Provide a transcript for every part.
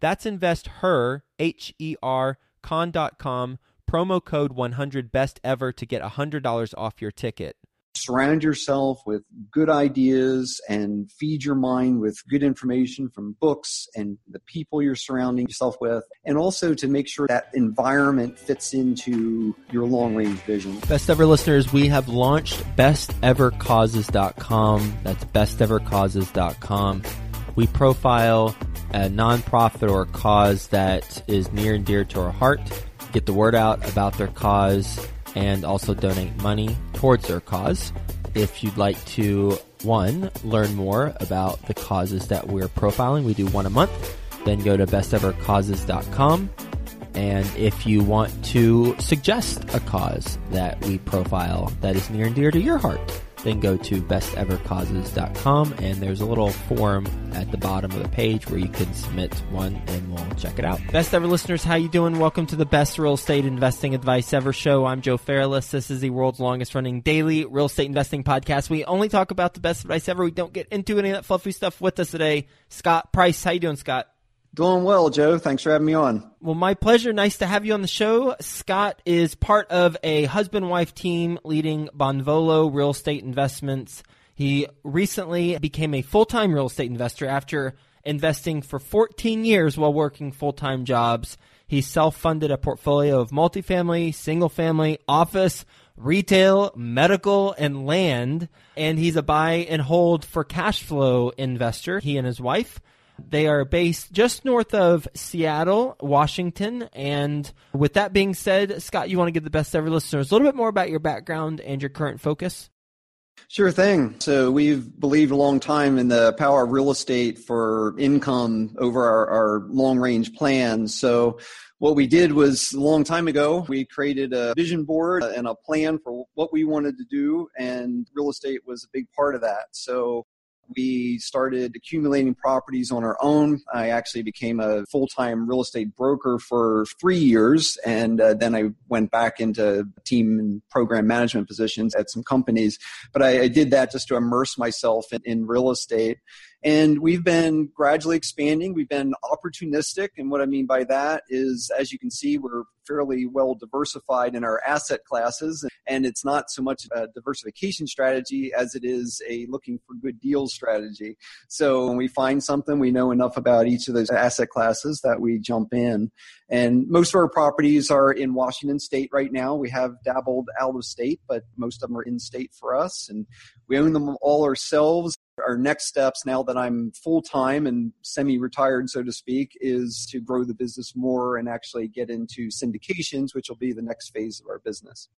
That's investher, H E R, con.com promo code 100 best ever to get $100 off your ticket. Surround yourself with good ideas and feed your mind with good information from books and the people you're surrounding yourself with and also to make sure that environment fits into your long range vision. Best ever listeners we have launched bestevercauses.com that's bestevercauses.com we profile a nonprofit or a cause that is near and dear to our heart get the word out about their cause and also donate money towards their cause. If you'd like to, one, learn more about the causes that we're profiling, we do one a month, then go to bestevercauses.com. And if you want to suggest a cause that we profile that is near and dear to your heart, then go to bestevercauses.com and there's a little form at the bottom of the page where you can submit one and we'll check it out. Best ever listeners, how you doing? Welcome to the best real estate investing advice ever show. I'm Joe Fairless. This is the world's longest running daily real estate investing podcast. We only talk about the best advice ever. We don't get into any of that fluffy stuff with us today. Scott Price, how you doing, Scott? Doing well, Joe. Thanks for having me on. Well, my pleasure. Nice to have you on the show. Scott is part of a husband wife team leading Bonvolo Real Estate Investments. He recently became a full time real estate investor after investing for 14 years while working full time jobs. He self funded a portfolio of multifamily, single family, office, retail, medical, and land. And he's a buy and hold for cash flow investor, he and his wife. They are based just north of Seattle, Washington. And with that being said, Scott, you want to give the best ever listeners a little bit more about your background and your current focus? Sure thing. So we've believed a long time in the power of real estate for income over our, our long range plans. So what we did was a long time ago, we created a vision board and a plan for what we wanted to do, and real estate was a big part of that. So we started accumulating properties on our own. I actually became a full time real estate broker for three years, and uh, then I went back into team and program management positions at some companies. But I, I did that just to immerse myself in, in real estate. And we've been gradually expanding. We've been opportunistic. And what I mean by that is, as you can see, we're fairly well diversified in our asset classes. And it's not so much a diversification strategy as it is a looking for good deals strategy. So when we find something, we know enough about each of those asset classes that we jump in. And most of our properties are in Washington state right now. We have dabbled out of state, but most of them are in state for us. And we own them all ourselves our next steps now that I'm full time and semi retired, so to speak, is to grow the business more and actually get into syndications, which will be the next phase of our business.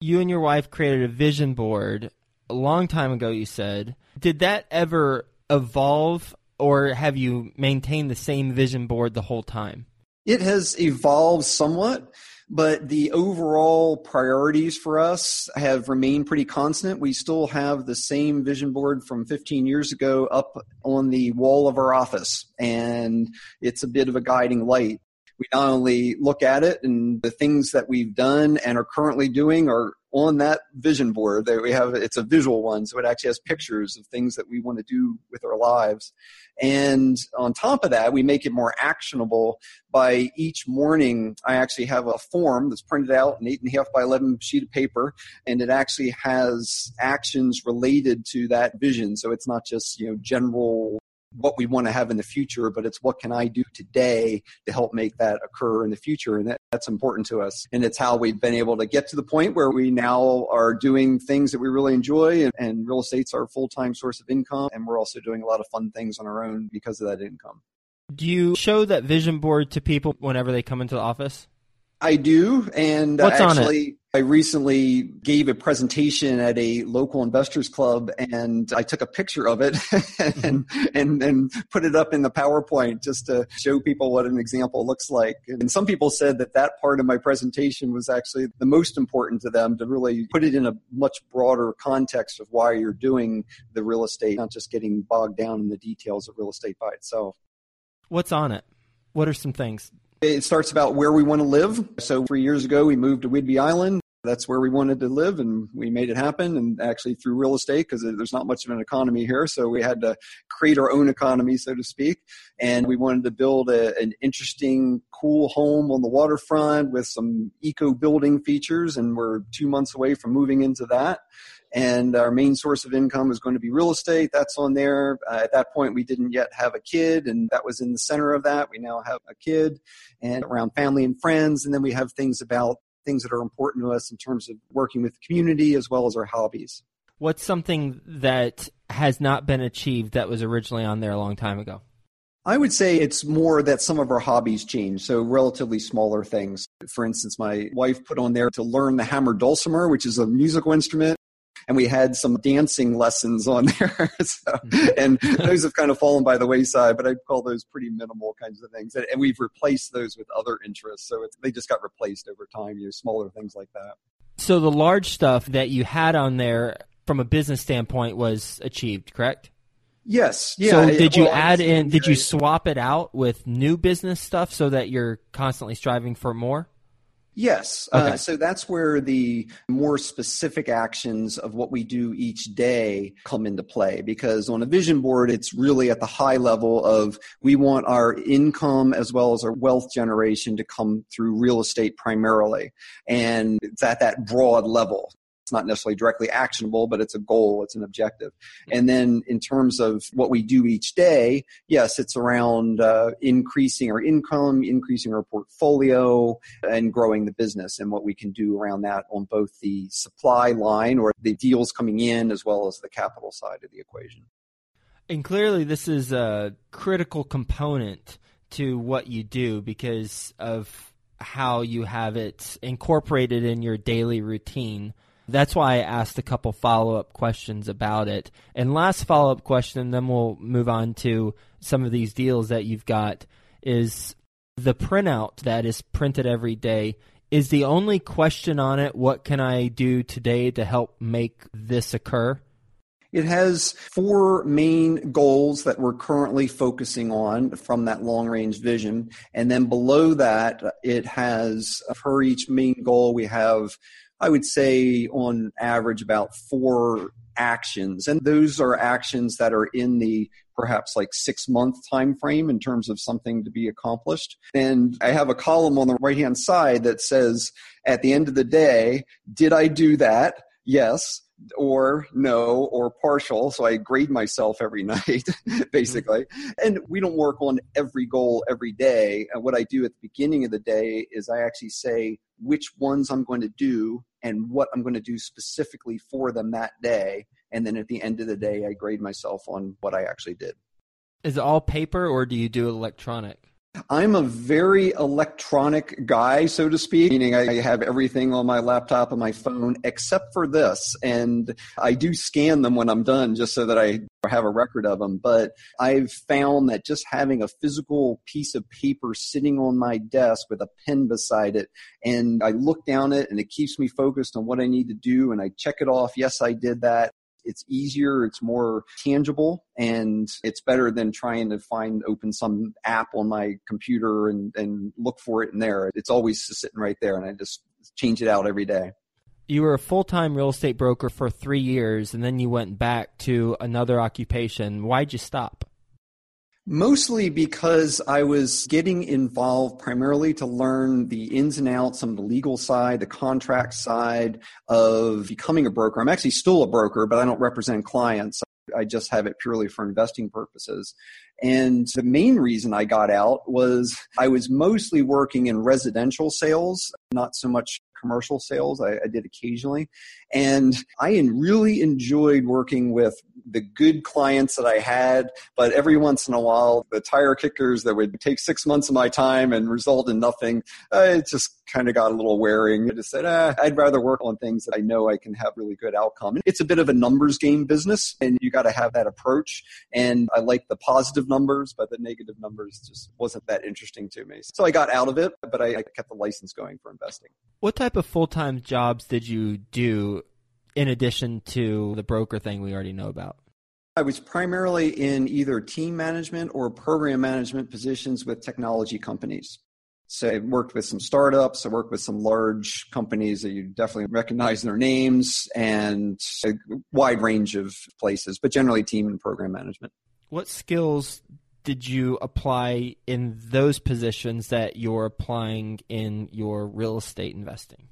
You and your wife created a vision board a long time ago, you said. Did that ever evolve, or have you maintained the same vision board the whole time? It has evolved somewhat but the overall priorities for us have remained pretty constant. We still have the same vision board from 15 years ago up on the wall of our office, and it's a bit of a guiding light. We not only look at it and the things that we've done and are currently doing are on that vision board that we have it's a visual one so it actually has pictures of things that we want to do with our lives. And on top of that we make it more actionable by each morning i actually have a form that's printed out an eight and a half by 11 sheet of paper and it actually has actions related to that vision. So it's not just you know general what we want to have in the future, but it's what can I do today to help make that occur in the future. And that, that's important to us. And it's how we've been able to get to the point where we now are doing things that we really enjoy and, and real estate's our full time source of income. And we're also doing a lot of fun things on our own because of that income. Do you show that vision board to people whenever they come into the office? I do, and uh, What's actually, I recently gave a presentation at a local investors club, and I took a picture of it and mm-hmm. and and put it up in the PowerPoint just to show people what an example looks like. And some people said that that part of my presentation was actually the most important to them to really put it in a much broader context of why you're doing the real estate, not just getting bogged down in the details of real estate by itself. What's on it? What are some things? It starts about where we want to live. So three years ago, we moved to Whidbey Island. That's where we wanted to live, and we made it happen. And actually, through real estate, because there's not much of an economy here, so we had to create our own economy, so to speak. And we wanted to build a, an interesting, cool home on the waterfront with some eco building features. And we're two months away from moving into that and our main source of income is going to be real estate. That's on there. Uh, at that point, we didn't yet have a kid, and that was in the center of that. We now have a kid, and around family and friends, and then we have things about things that are important to us in terms of working with the community as well as our hobbies. What's something that has not been achieved that was originally on there a long time ago? I would say it's more that some of our hobbies change, so relatively smaller things. For instance, my wife put on there to learn the hammer dulcimer, which is a musical instrument and we had some dancing lessons on there. so, mm-hmm. and those have kind of fallen by the wayside, but I'd call those pretty minimal kinds of things. And, and we've replaced those with other interests. So they just got replaced over time, you know, smaller things like that. So the large stuff that you had on there from a business standpoint was achieved, correct? Yes. Yeah. So did you well, add in? Did you swap it out with new business stuff so that you're constantly striving for more? Yes. Uh, okay. Uh, so that's where the more specific actions of what we do each day come into play because on a vision board, it's really at the high level of we want our income as well as our wealth generation to come through real estate primarily. And it's at that broad level. It's not necessarily directly actionable, but it's a goal, it's an objective. And then in terms of what we do each day, yes, it's around uh, increasing our income, increasing our portfolio, and growing the business and what we can do around that on both the supply line or the deals coming in as well as the capital side of the equation. And clearly, this is a critical component to what you do because of how you have it incorporated in your daily routine. That's why I asked a couple follow up questions about it. And last follow up question, then we'll move on to some of these deals that you've got, is the printout that is printed every day. Is the only question on it, what can I do today to help make this occur? It has four main goals that we're currently focusing on from that long range vision. And then below that, it has, for each main goal, we have I would say on average about four actions and those are actions that are in the perhaps like six month time frame in terms of something to be accomplished. And i have a column on the right hand side that says at the end of the day did i do that? Yes or no or partial. So i grade myself every night basically. And we don't work on every goal every day. And what i do at the beginning of the day is i actually say which ones i'm going to do and what i'm going to do specifically for them that day and then at the end of the day i grade myself on what i actually did. Is it all paper or do you do electronic I'm a very electronic guy, so to speak, meaning I have everything on my laptop and my phone except for this. And I do scan them when I'm done just so that I have a record of them. But I've found that just having a physical piece of paper sitting on my desk with a pen beside it, and I look down it and it keeps me focused on what I need to do and I check it off. Yes, I did that it's easier, it's more tangible, and it's better than trying to find open some app on my computer and, and look for it in there. It's always sitting right there, and I just change it out every day. You were a full time real estate broker for three years, and then you went back to another occupation. Why'd you stop? Mostly because I was getting involved primarily to learn the ins and outs, of the legal side, the contract side of becoming a broker. I'm actually still a broker, but I don't represent clients. I just have it purely for investing purposes. And the main reason I got out was I was mostly working in residential sales, not so much commercial sales. I, I, did occasionally. And I really enjoyed working with the good clients that I had, but every once in a while, the tire kickers that would take six months of my time and result in nothing, uh, it just kind of got a little wearing. I just said, ah, I'd rather work on things that I know I can have really good outcome. It's a bit of a numbers game business, and you got to have that approach. And I like the positive numbers, but the negative numbers just wasn't that interesting to me. So I got out of it, but I, I kept the license going for investing. What type of full time jobs did you do in addition to the broker thing we already know about? I was primarily in either team management or program management positions with technology companies. So I worked with some startups, I worked with some large companies that you definitely recognize their names and a wide range of places, but generally team and program management. What skills did you apply in those positions that you're applying in your real estate investing?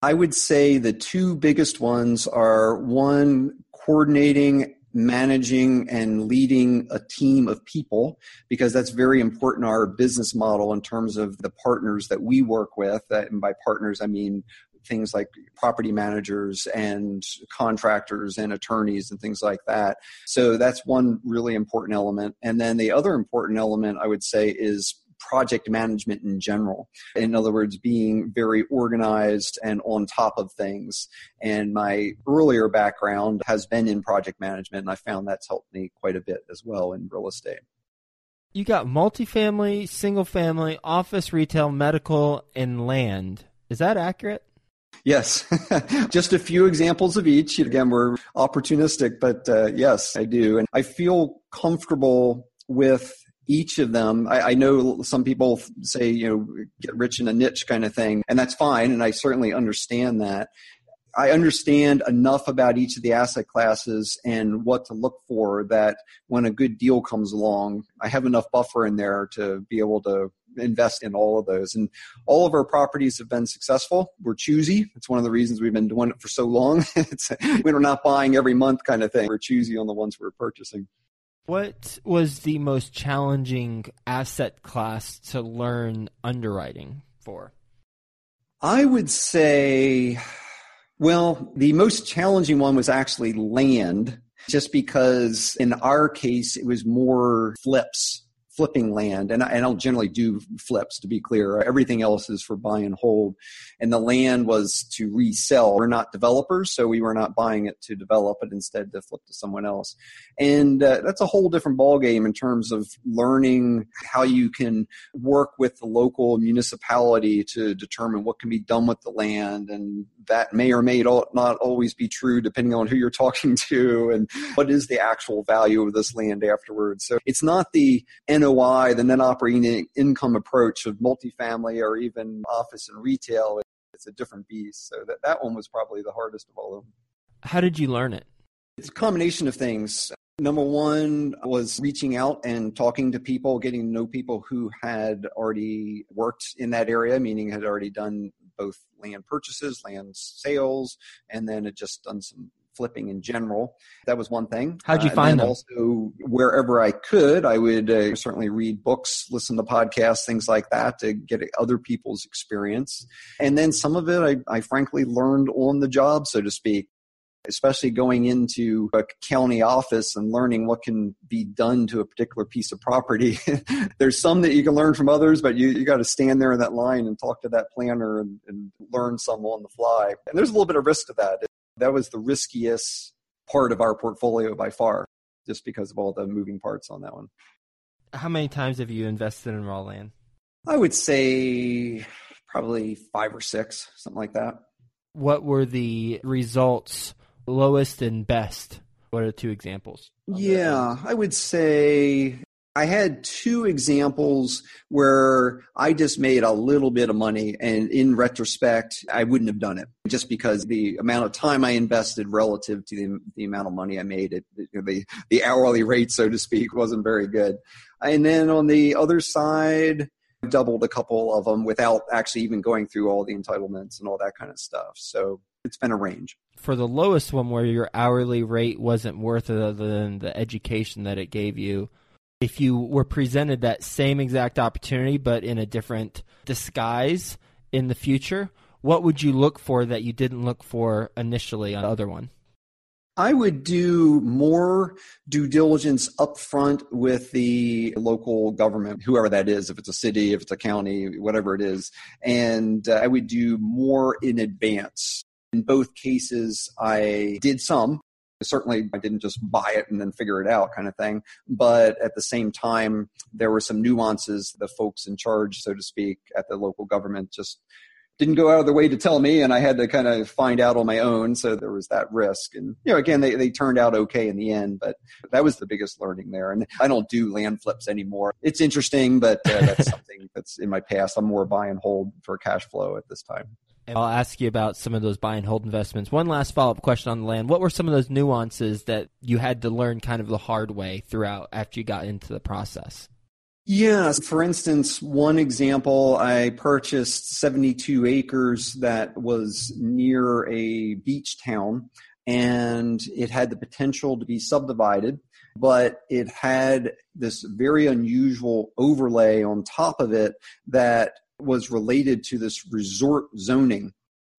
I would say the two biggest ones are one, coordinating, managing, and leading a team of people, because that's very important our business model in terms of the partners that we work with. And by partners, I mean things like property managers and contractors and attorneys and things like that. So that's one really important element. And then the other important element I would say is project management in general. In other words, being very organized and on top of things. And my earlier background has been in project management, and I found that's helped me quite a bit as well in real estate. You got multifamily, single family, office, retail, medical, and land. Is that accurate? Yes, just a few examples of each. Again, we're opportunistic, but uh, yes, I do. And I feel comfortable with each of them I, I, know some people say you know get rich in a niche kind of thing and that's fine and i certainly understand that i understand enough about each of the asset classes and what to look for that when a good deal comes along i have enough buffer in there to be able to invest in all of those. And all of our properties have been successful. We're choosy. It's one of the reasons we've been doing it for so long. It's, we're not buying every month kind of thing. We're choosy on the ones we're purchasing. What was the most challenging asset class to learn underwriting for? I would say, well, the most challenging one was actually land, just because in our case, it was more flips flipping land, and I, don't generally do flips to be clear. Everything else is for buy and hold, and the land was to resell. We're not developers, so we were not buying it to develop it, instead to flip to someone else. And uh, that's a whole different ballgame in terms of learning how you can work with the local municipality to determine what can be done with the land, and that may or may not always be true depending on who you're talking to and what is the actual value of this land afterwards. So it's not the NOI, the net operating income approach of multifamily or even office and retail. It's a different beast. So that, that one was probably the hardest of all of them. How did you learn it? It's a combination of things. Number one was reaching out and talking to people, getting to know people who had already worked in that area, meaning had already done both land purchases, land sales, and then had just done some flipping in general. That was one thing. How'd you uh, find them? Also, wherever I could, I would uh, certainly read books, listen to podcasts, things like that to get other people's experience. And then some of it, I, I frankly learned on the job, so to speak especially going into a county office and learning what can be done to a particular piece of property. There's some that you can learn from others, but you, you got to stand there in that line and talk to that planner and, and learn some on the fly. And there's a little bit of risk to that. That was the riskiest part of our portfolio by far, just because of all the moving parts on that one. How many times have you invested in raw land? I would say probably five or six, something like that. What were the results, lowest and best? What are two examples? Yeah, I would say I had two examples where I just made a little bit of money, and in retrospect, I wouldn't have done it just because the amount of time I invested relative to the, the amount of money I made, it, the, the hourly rate, so to speak, wasn't very good. And then on the other side, doubled a couple of them without actually even going through all the entitlements and all that kind of stuff. So it's been a range. For the lowest one where your hourly rate wasn't worth it other than the education that it gave you, if you were presented that same exact opportunity but in a different disguise in the future, what would you look for that you didn't look for initially on the other one? I would do more due diligence upfront with the local government, whoever that is, if it's a city, if it's a county, whatever it is. And uh, I would do more in advance. In both cases, I did some. Certainly, I didn't just buy it and then figure it out kind of thing. But at the same time, there were some nuances the folks in charge, so to speak, at the local government just didn't go out of their way to tell me and I had to kind of find out on my own. So there was that risk. And, you know, again, they, they turned out okay in the end, but that was the biggest learning there. And I don't do land flips anymore. It's interesting, but uh, that's something that's in my past. I'm more buy and hold for cash flow at this time. And I'll ask you about some of those buy and hold investments. One last follow up question on the land. What were some of those nuances that you had to learn kind of the hard way throughout after you got into the process? Yes. For instance, one example, I purchased 72 acres that was near a beach town and it had the potential to be subdivided, but it had this very unusual overlay on top of it that was related to this resort zoning.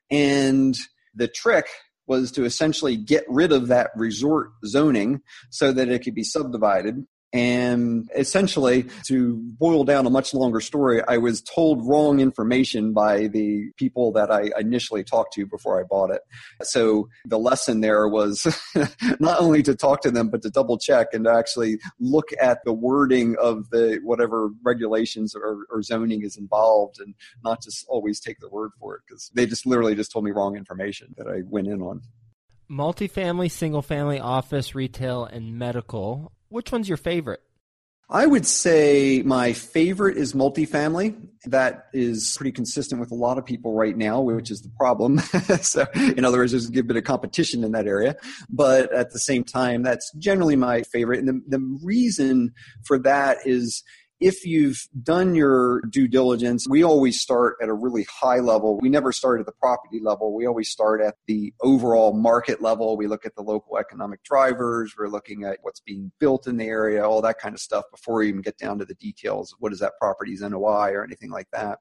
And the trick was to essentially get rid of that resort zoning so that it could be subdivided. And essentially, to boil down a much longer story, I was told wrong information by the people that I initially talked to before I bought it. So the lesson there was not only to talk to them, but to double check and actually look at the wording of the whatever regulations or, or zoning is involved and not just always take their word for it because they just literally just told me wrong information that I went in on. Multifamily, single family, office, retail, and medical which one's your favorite? I would say my favorite is multifamily. That is pretty consistent with a lot of people right now, which is the problem. so, in other words, there's a bit of competition in that area. But at the same time, that's generally my favorite. And the, the reason for that is if you've done your due diligence, we always start at a really high level. We never start at the property level. We always start at the overall market level. We look at the local economic drivers. We're looking at what's being built in the area, all that kind of stuff before we even get down to the details. What is that property's NOI or anything like that?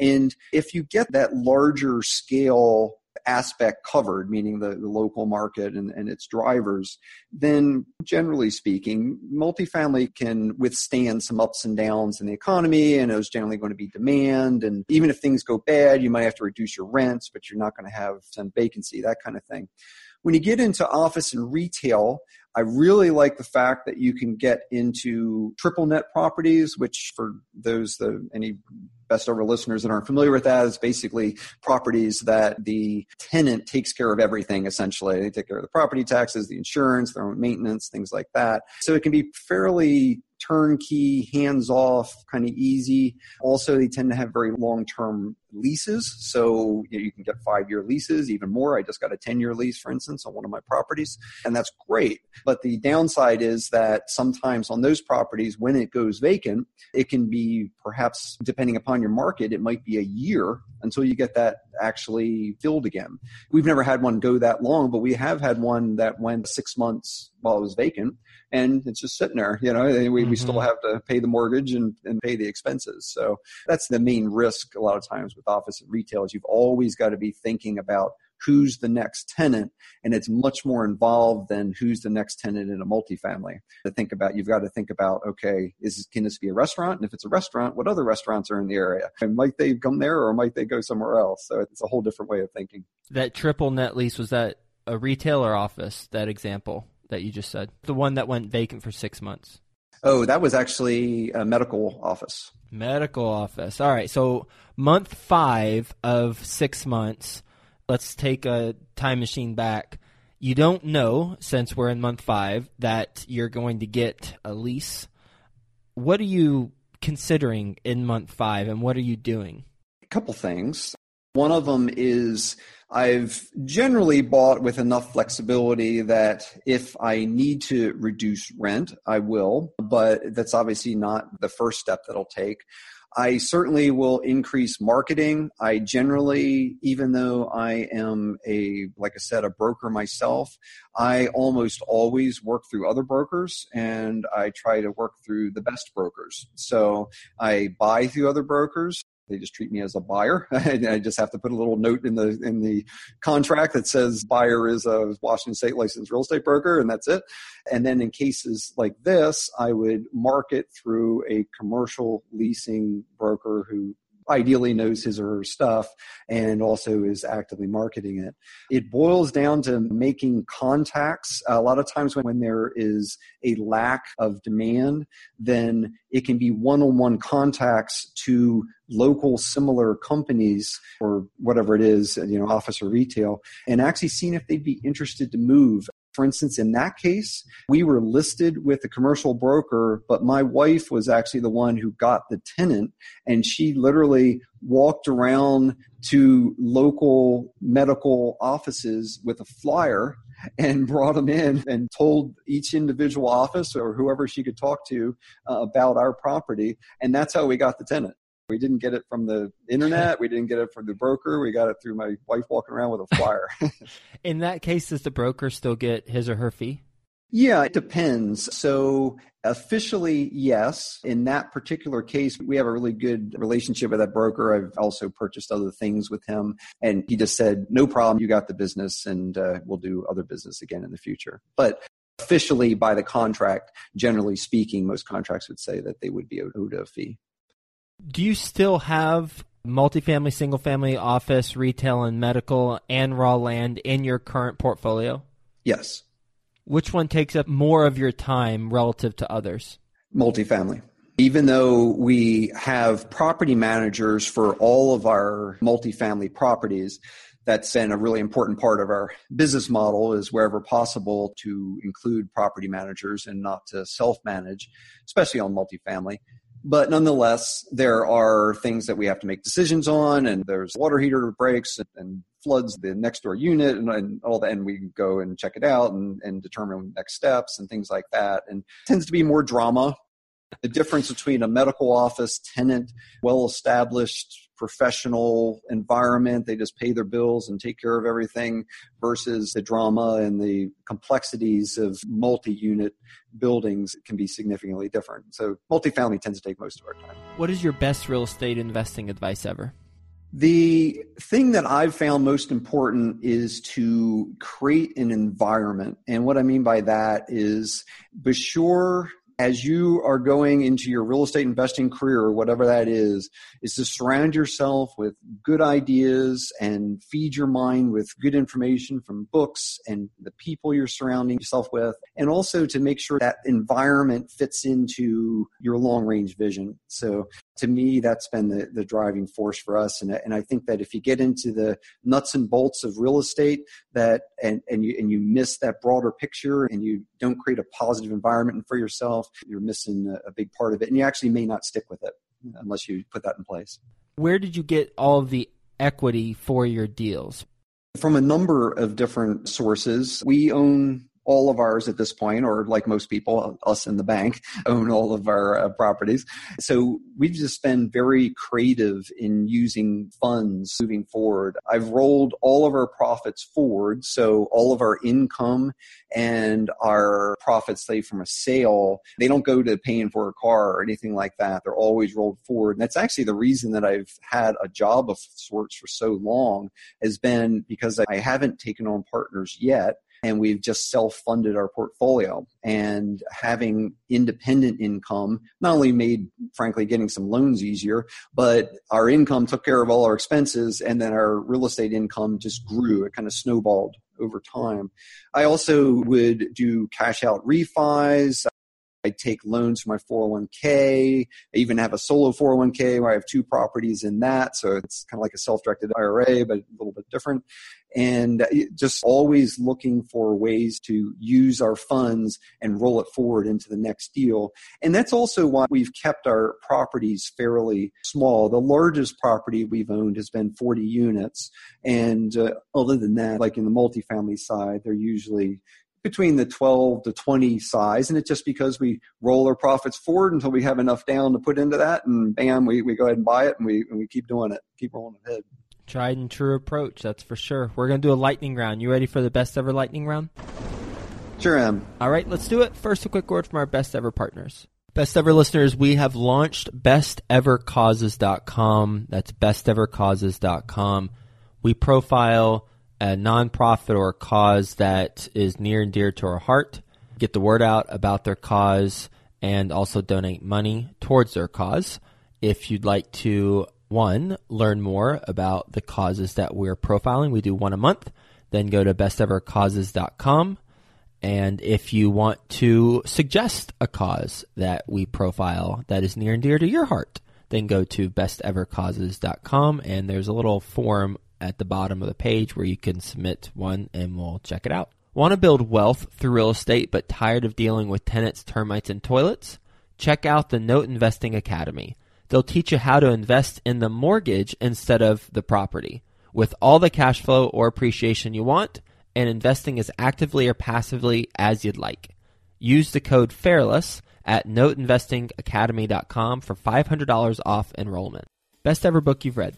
And if you get that larger scale aspect covered, meaning the, the local market and, and its drivers, then generally speaking, multifamily can withstand some ups and downs in the economy, and there's generally going to be demand. And even if things go bad, you might have to reduce your rents, but you're not going to have some vacancy, that kind of thing. When you get into office and retail, I really like the fact that you can get into triple net properties, which for those the any best ever listeners that aren't familiar with that is basically properties that the tenant takes care of everything essentially. They take care of the property taxes, the insurance, their own maintenance, things like that. So it can be fairly turnkey, hands off, kind of easy. Also, they tend to have very long term leases. So you, know, you, can get five year leases, even more. I just got a 10 year lease, for instance, on one of my properties, and that's great. But the downside is that sometimes on those properties, when it goes vacant, it can be perhaps, depending upon your market, it might be a year until you get that actually filled again. We've never had one go that long, but we have had one that went six months while it was vacant and it's just sitting there. You know, we, mm-hmm. we still mm-hmm. have to pay the mortgage and, and pay the expenses. So that's the main risk a lot of times with office and retail is you've always got to be thinking about who's the next tenant and it's much more involved than who's the next tenant in a multifamily to think about you've got to think about okay is can this be a restaurant and if it's a restaurant what other restaurants are in the area and might they come there or might they go somewhere else so it's a whole different way of thinking that triple net lease was that a retail or office that example that you just said? The one that went vacant for six months. Oh, that was actually a medical office. Medical office. All right. So, month five of six months, let's take a time machine back. You don't know, since we're in month five, that you're going to get a lease. What are you considering in month five, and what are you doing? A couple things. One of them is I've generally bought with enough flexibility that if I need to reduce rent, I will, but that's obviously not the first step that I'll take. I certainly will increase marketing. I generally, even though I am a, like I said, a broker myself, I almost always work through other brokers and I try to work through the best brokers. So I buy through other brokers. They just treat me as a buyer. I just have to put a little note in the in the contract that says buyer is a Washington State licensed real estate broker, and that's it. And then in cases like this, I would market through a commercial leasing broker who ideally knows his or her stuff and also is actively marketing it. It boils down to making contacts. A lot of times when, when there is a lack of demand, then it can be one on one contacts to local similar companies or whatever it is, you know, office or retail, and actually seeing if they'd be interested to move for instance, in that case, we were listed with a commercial broker, but my wife was actually the one who got the tenant, and she literally walked around to local medical offices with a flyer and brought them in and told each individual office or whoever she could talk to uh, about our property. And that's how we got the tenant. We didn't get it from the internet. We didn't get it from the broker. We got it through my wife walking around with a flyer. In that case, does the broker still get his or her fee? Yeah, it depends. So officially, yes. In that particular case, we have a really good relationship with that broker. I've also purchased other things with him, and he just said, "No problem, you got the business, and uh, we'll do other business again in the future." But officially, by the contract, generally speaking, most contracts would say that they would be owed a fee. Do you still have multifamily, single family, office, retail, and medical and raw land in your current portfolio? Yes. Which one takes up more of your time relative to others? Multifamily. Even though we have property managers for all of our multifamily properties, that's been a really important part of our business model is wherever possible to include property managers and not to self manage, especially on multifamily. But nonetheless, there are things that we have to make decisions on, and there's water heater breaks and floods the next door unit and, and all that. And we go and check it out and, and determine next steps and things like that. And tends to be more drama the difference between a medical office tenant, well established professional environment, they just pay their bills and take care of everything, versus the drama and the complexities of multi unit buildings can be significantly different. So, multifamily tends to take most of our time. What is your best real estate investing advice ever? The thing that I've found most important is to create an environment. And what I mean by that is be sure as you are going into your real estate investing career or whatever that is is to surround yourself with good ideas and feed your mind with good information from books and the people you're surrounding yourself with and also to make sure that environment fits into your long range vision. So to me, that's been the, the driving force for us. And, and I think that if you get into the nuts and bolts of real estate that and, and you and you miss that broader picture and you don't create a positive environment for yourself, you're missing a, a big part of it. And you actually may not stick with it unless you put that in place. Where did you get all of the equity for your deals? From a number of different sources. We own all of ours at this point, or like most people, us in the bank own all of our uh, properties. So we've just been very creative in using funds moving forward. I've rolled all of our profits forward. So all of our income and our profits, say from a sale, they don't go to paying for a car or anything like that. They're always rolled forward. And that's actually the reason that I've had a job of sorts for so long has been because I haven't taken on partners yet and we've just self-funded our portfolio. And having independent income not only made frankly getting some loans easier but our income took care of all our expenses and then our real estate income just grew. It kind of snowballed over time. I also would do cash out refis I take loans for my 401k. I even have a solo 401k where I have two properties in that. So it's kind of like a self directed IRA, but a little bit different and just always looking for ways to use our funds and roll it forward into the next deal. And that's also why we've kept our properties fairly small. The largest property we've owned has been 40 units. And uh, other than that, like in the multifamily side, they're usually between the 12 to 20 size. And it's just because we roll our profits forward until we have enough down to put into that. And bam, we, we go ahead and buy it and we, and we keep doing it, keep rolling ahead. Tried and true approach, that's for sure. We're going to do a lightning round. You ready for the best ever lightning round? Sure am. All right, let's do it. First, a quick word from our best ever partners. Best ever listeners, we have launched bestevercauses.com. That's bestevercauses.com. We profile a nonprofit or a cause that is near and dear to our heart, get the word out about their cause, and also donate money towards their cause. If you'd like to, one, learn more about the causes that we're profiling, we do one a month, then go to bestevercauses.com. And if you want to suggest a cause that we profile that is near and dear to your heart, then go to bestevercauses.com and there's a little form at the bottom of the page where you can submit one and we'll check it out. Want to build wealth through real estate but tired of dealing with tenants, termites, and toilets? Check out the Note Investing Academy. They'll teach you how to invest in the mortgage instead of the property with all the cash flow or appreciation you want and investing as actively or passively as you'd like. Use the code FAIRLESS at noteinvestingacademy.com for $500 off enrollment. Best ever book you've read?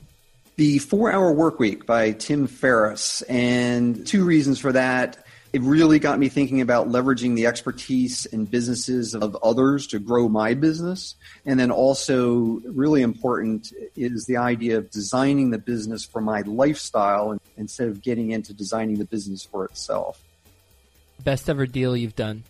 The Four Hour Work Week by Tim Ferriss. And two reasons for that. It really got me thinking about leveraging the expertise and businesses of others to grow my business. And then also, really important is the idea of designing the business for my lifestyle instead of getting into designing the business for itself. Best ever deal you've done?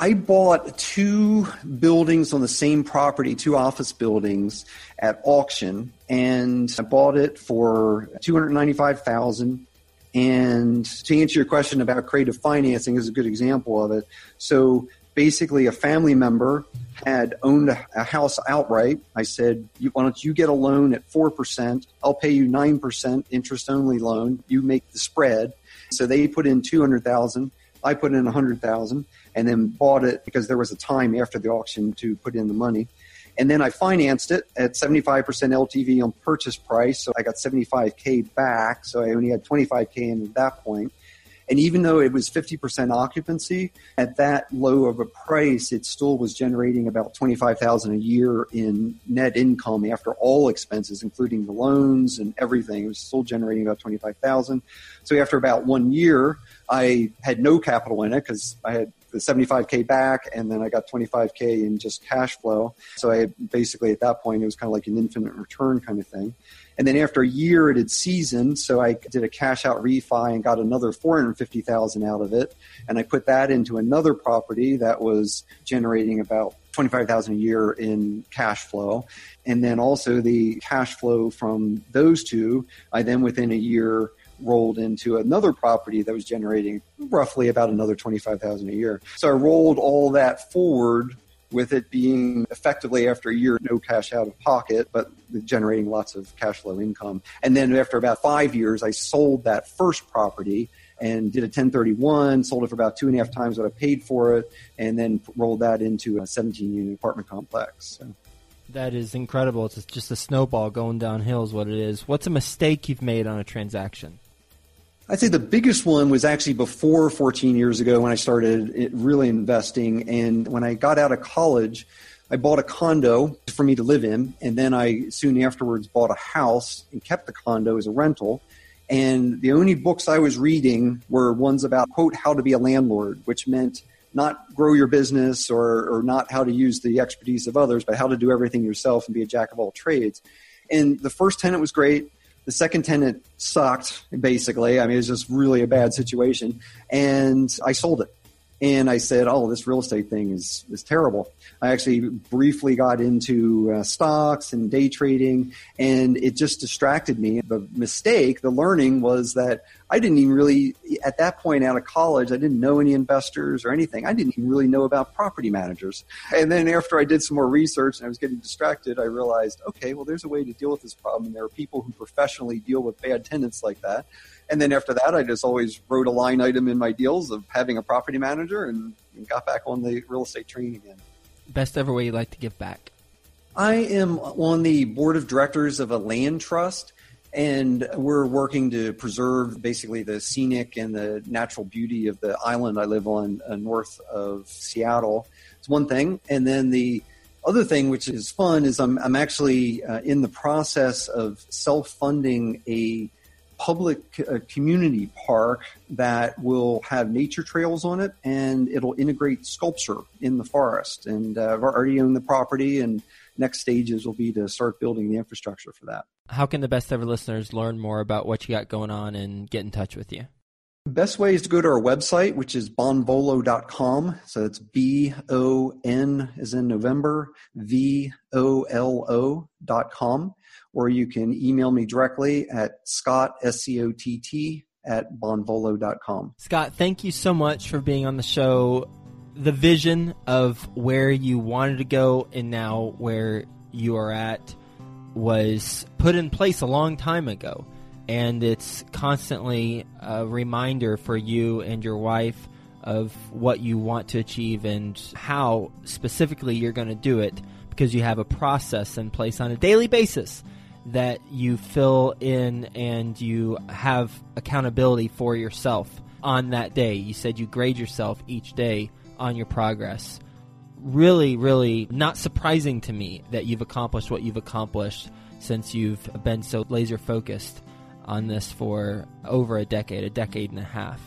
I bought two buildings on the same property, two office buildings at auction, and I bought it for two hundred ninety-five thousand. And to answer your question about creative financing is a good example of it. So basically, a family member had owned a house outright. I said, "Why don't you get a loan at four percent? I'll pay you nine percent interest only loan. You make the spread." So they put in two hundred thousand. I put in a hundred thousand and then bought it because there was a time after the auction to put in the money. And then I financed it at 75% LTV on purchase price. So I got 75K back. So I only had 25K in at that point. And even though it was 50% occupancy at that low of a price, it still was generating about 25,000 a year in net income after all expenses, including the loans and everything. It was still generating about 25,000. So after about one year, I had no capital in it because I had 75k back and then I got 25k in just cash flow. So I basically at that point it was kind of like an infinite return kind of thing. And then after a year it had seasoned, so I did a cash out refi and got another 450,000 out of it and I put that into another property that was generating about 25,000 a year in cash flow. And then also the cash flow from those two, I then within a year rolled into another property that was generating roughly about another 25,000 a year. So I rolled all that forward with it being effectively after a year no cash out of pocket but generating lots of cash flow income and then after about five years i sold that first property and did a 1031 sold it for about two and a half times what i paid for it and then rolled that into a 17 unit apartment complex so. that is incredible it's just a snowball going downhill is what it is what's a mistake you've made on a transaction I'd say the biggest one was actually before 14 years ago when I started eh, really investing. And when I got out of college, I bought a condo for me to live in. And then I soon afterwards bought a house and kept the condo as a rental. And the only books I was reading were ones about, quote, how to be a landlord, which meant not grow your business or, or not how to use the expertise of others, but how to do everything yourself and be a jack of all trades. And the first tenant was great. The second tenant sucked, basically. I mean, it was just really a bad situation. And I sold it. And I said, oh, this real estate thing is, is terrible. I actually briefly got into uh, stocks and day trading, and it just distracted me. The mistake, the learning was that I didn't even really, at that point out of college, I didn't know any investors or anything. I didn't even really know about property managers. And then after I did some more research and I was getting distracted, I realized, okay, well, there's a way to deal with this problem. And there are people who professionally deal with bad tenants like that. And then after that, I just always wrote a line item in my deals of having a property manager and, and got back on the real estate train again. Best ever way you like to give back? I am on the board of directors of a land trust and we're working to preserve basically the scenic and the natural beauty of the island I live on uh, north of Seattle. It's one thing, and then the other thing, which is fun, is I'm I'm actually uh, in the process of self funding a public uh, community park that will have nature trails on it, and it'll integrate sculpture in the forest. And uh, I've already owned the property and next stages will be to start building the infrastructure for that. How can the best ever listeners learn more about what you got going on and get in touch with you? Best way is to go to our website, which is bonvolo.com. So it's B O N is in November, V O L O.com. Or you can email me directly at Scott, S C O T T, at bonvolo.com. Scott, thank you so much for being on the show the vision of where you wanted to go and now where you are at was put in place a long time ago. And it's constantly a reminder for you and your wife of what you want to achieve and how specifically you're going to do it because you have a process in place on a daily basis that you fill in and you have accountability for yourself on that day. You said you grade yourself each day on your progress. Really, really not surprising to me that you've accomplished what you've accomplished since you've been so laser focused on this for over a decade, a decade and a half.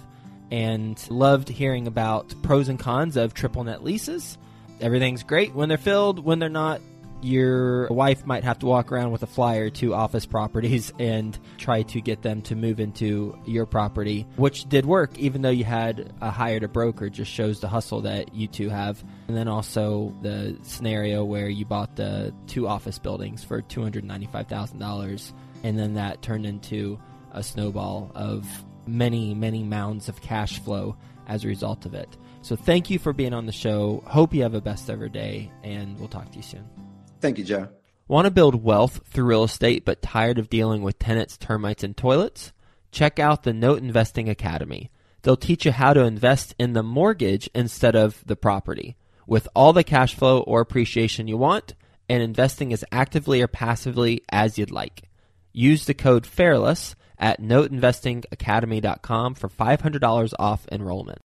And loved hearing about pros and cons of triple net leases. Everything's great when they're filled, when they're not, your wife might have to walk around with a flyer to office properties and try to get them to move into your property, which did work, even though you had uh, hired a broker, just shows the hustle that you two have. And then also the scenario where you bought the two office buildings for $295,000, and then that turned into a snowball of many, many mounds of cash flow as a result of it. So thank you for being on the show. Hope you have a best ever day, and we'll talk to you soon. Thank you, Joe. Want to build wealth through real estate but tired of dealing with tenants, termites, and toilets? Check out the Note Investing Academy. They'll teach you how to invest in the mortgage instead of the property with all the cash flow or appreciation you want and investing as actively or passively as you'd like. Use the code FAIRLESS at noteinvestingacademy.com for $500 off enrollment.